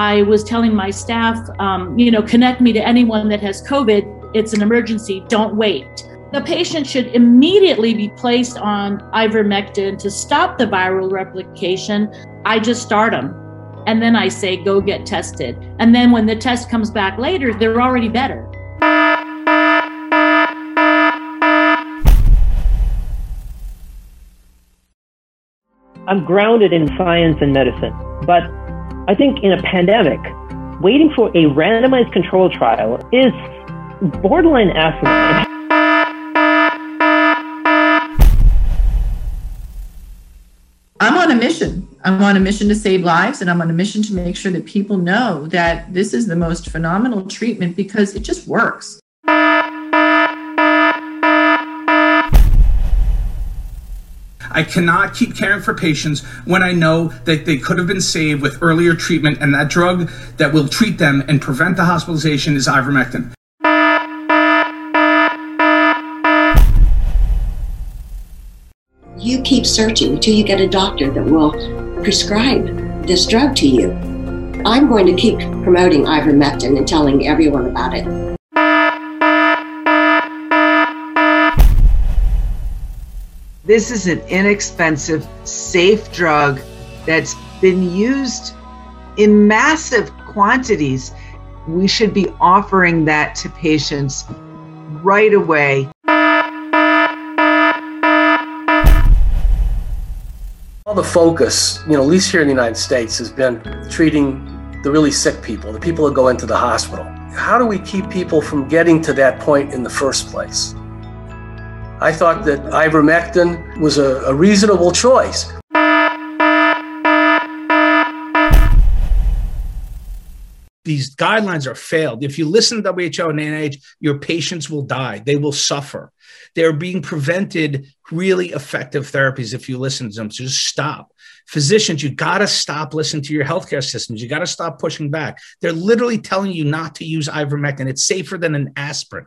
I was telling my staff, um, you know, connect me to anyone that has COVID. It's an emergency. Don't wait. The patient should immediately be placed on ivermectin to stop the viral replication. I just start them. And then I say, go get tested. And then when the test comes back later, they're already better. I'm grounded in science and medicine, but I think in a pandemic, waiting for a randomized control trial is borderline asinine. I'm on a mission. I'm on a mission to save lives, and I'm on a mission to make sure that people know that this is the most phenomenal treatment because it just works. I cannot keep caring for patients when I know that they could have been saved with earlier treatment, and that drug that will treat them and prevent the hospitalization is ivermectin. You keep searching until you get a doctor that will prescribe this drug to you. I'm going to keep promoting ivermectin and telling everyone about it. This is an inexpensive, safe drug that's been used in massive quantities. We should be offering that to patients right away. All the focus, you know, at least here in the United States, has been treating the really sick people, the people that go into the hospital. How do we keep people from getting to that point in the first place? I thought that ivermectin was a, a reasonable choice. These guidelines are failed. If you listen to WHO and NIH, your patients will die. They will suffer. They're being prevented really effective therapies if you listen to them. So just stop. Physicians, you got to stop listening to your healthcare systems. You got to stop pushing back. They're literally telling you not to use ivermectin. It's safer than an aspirin.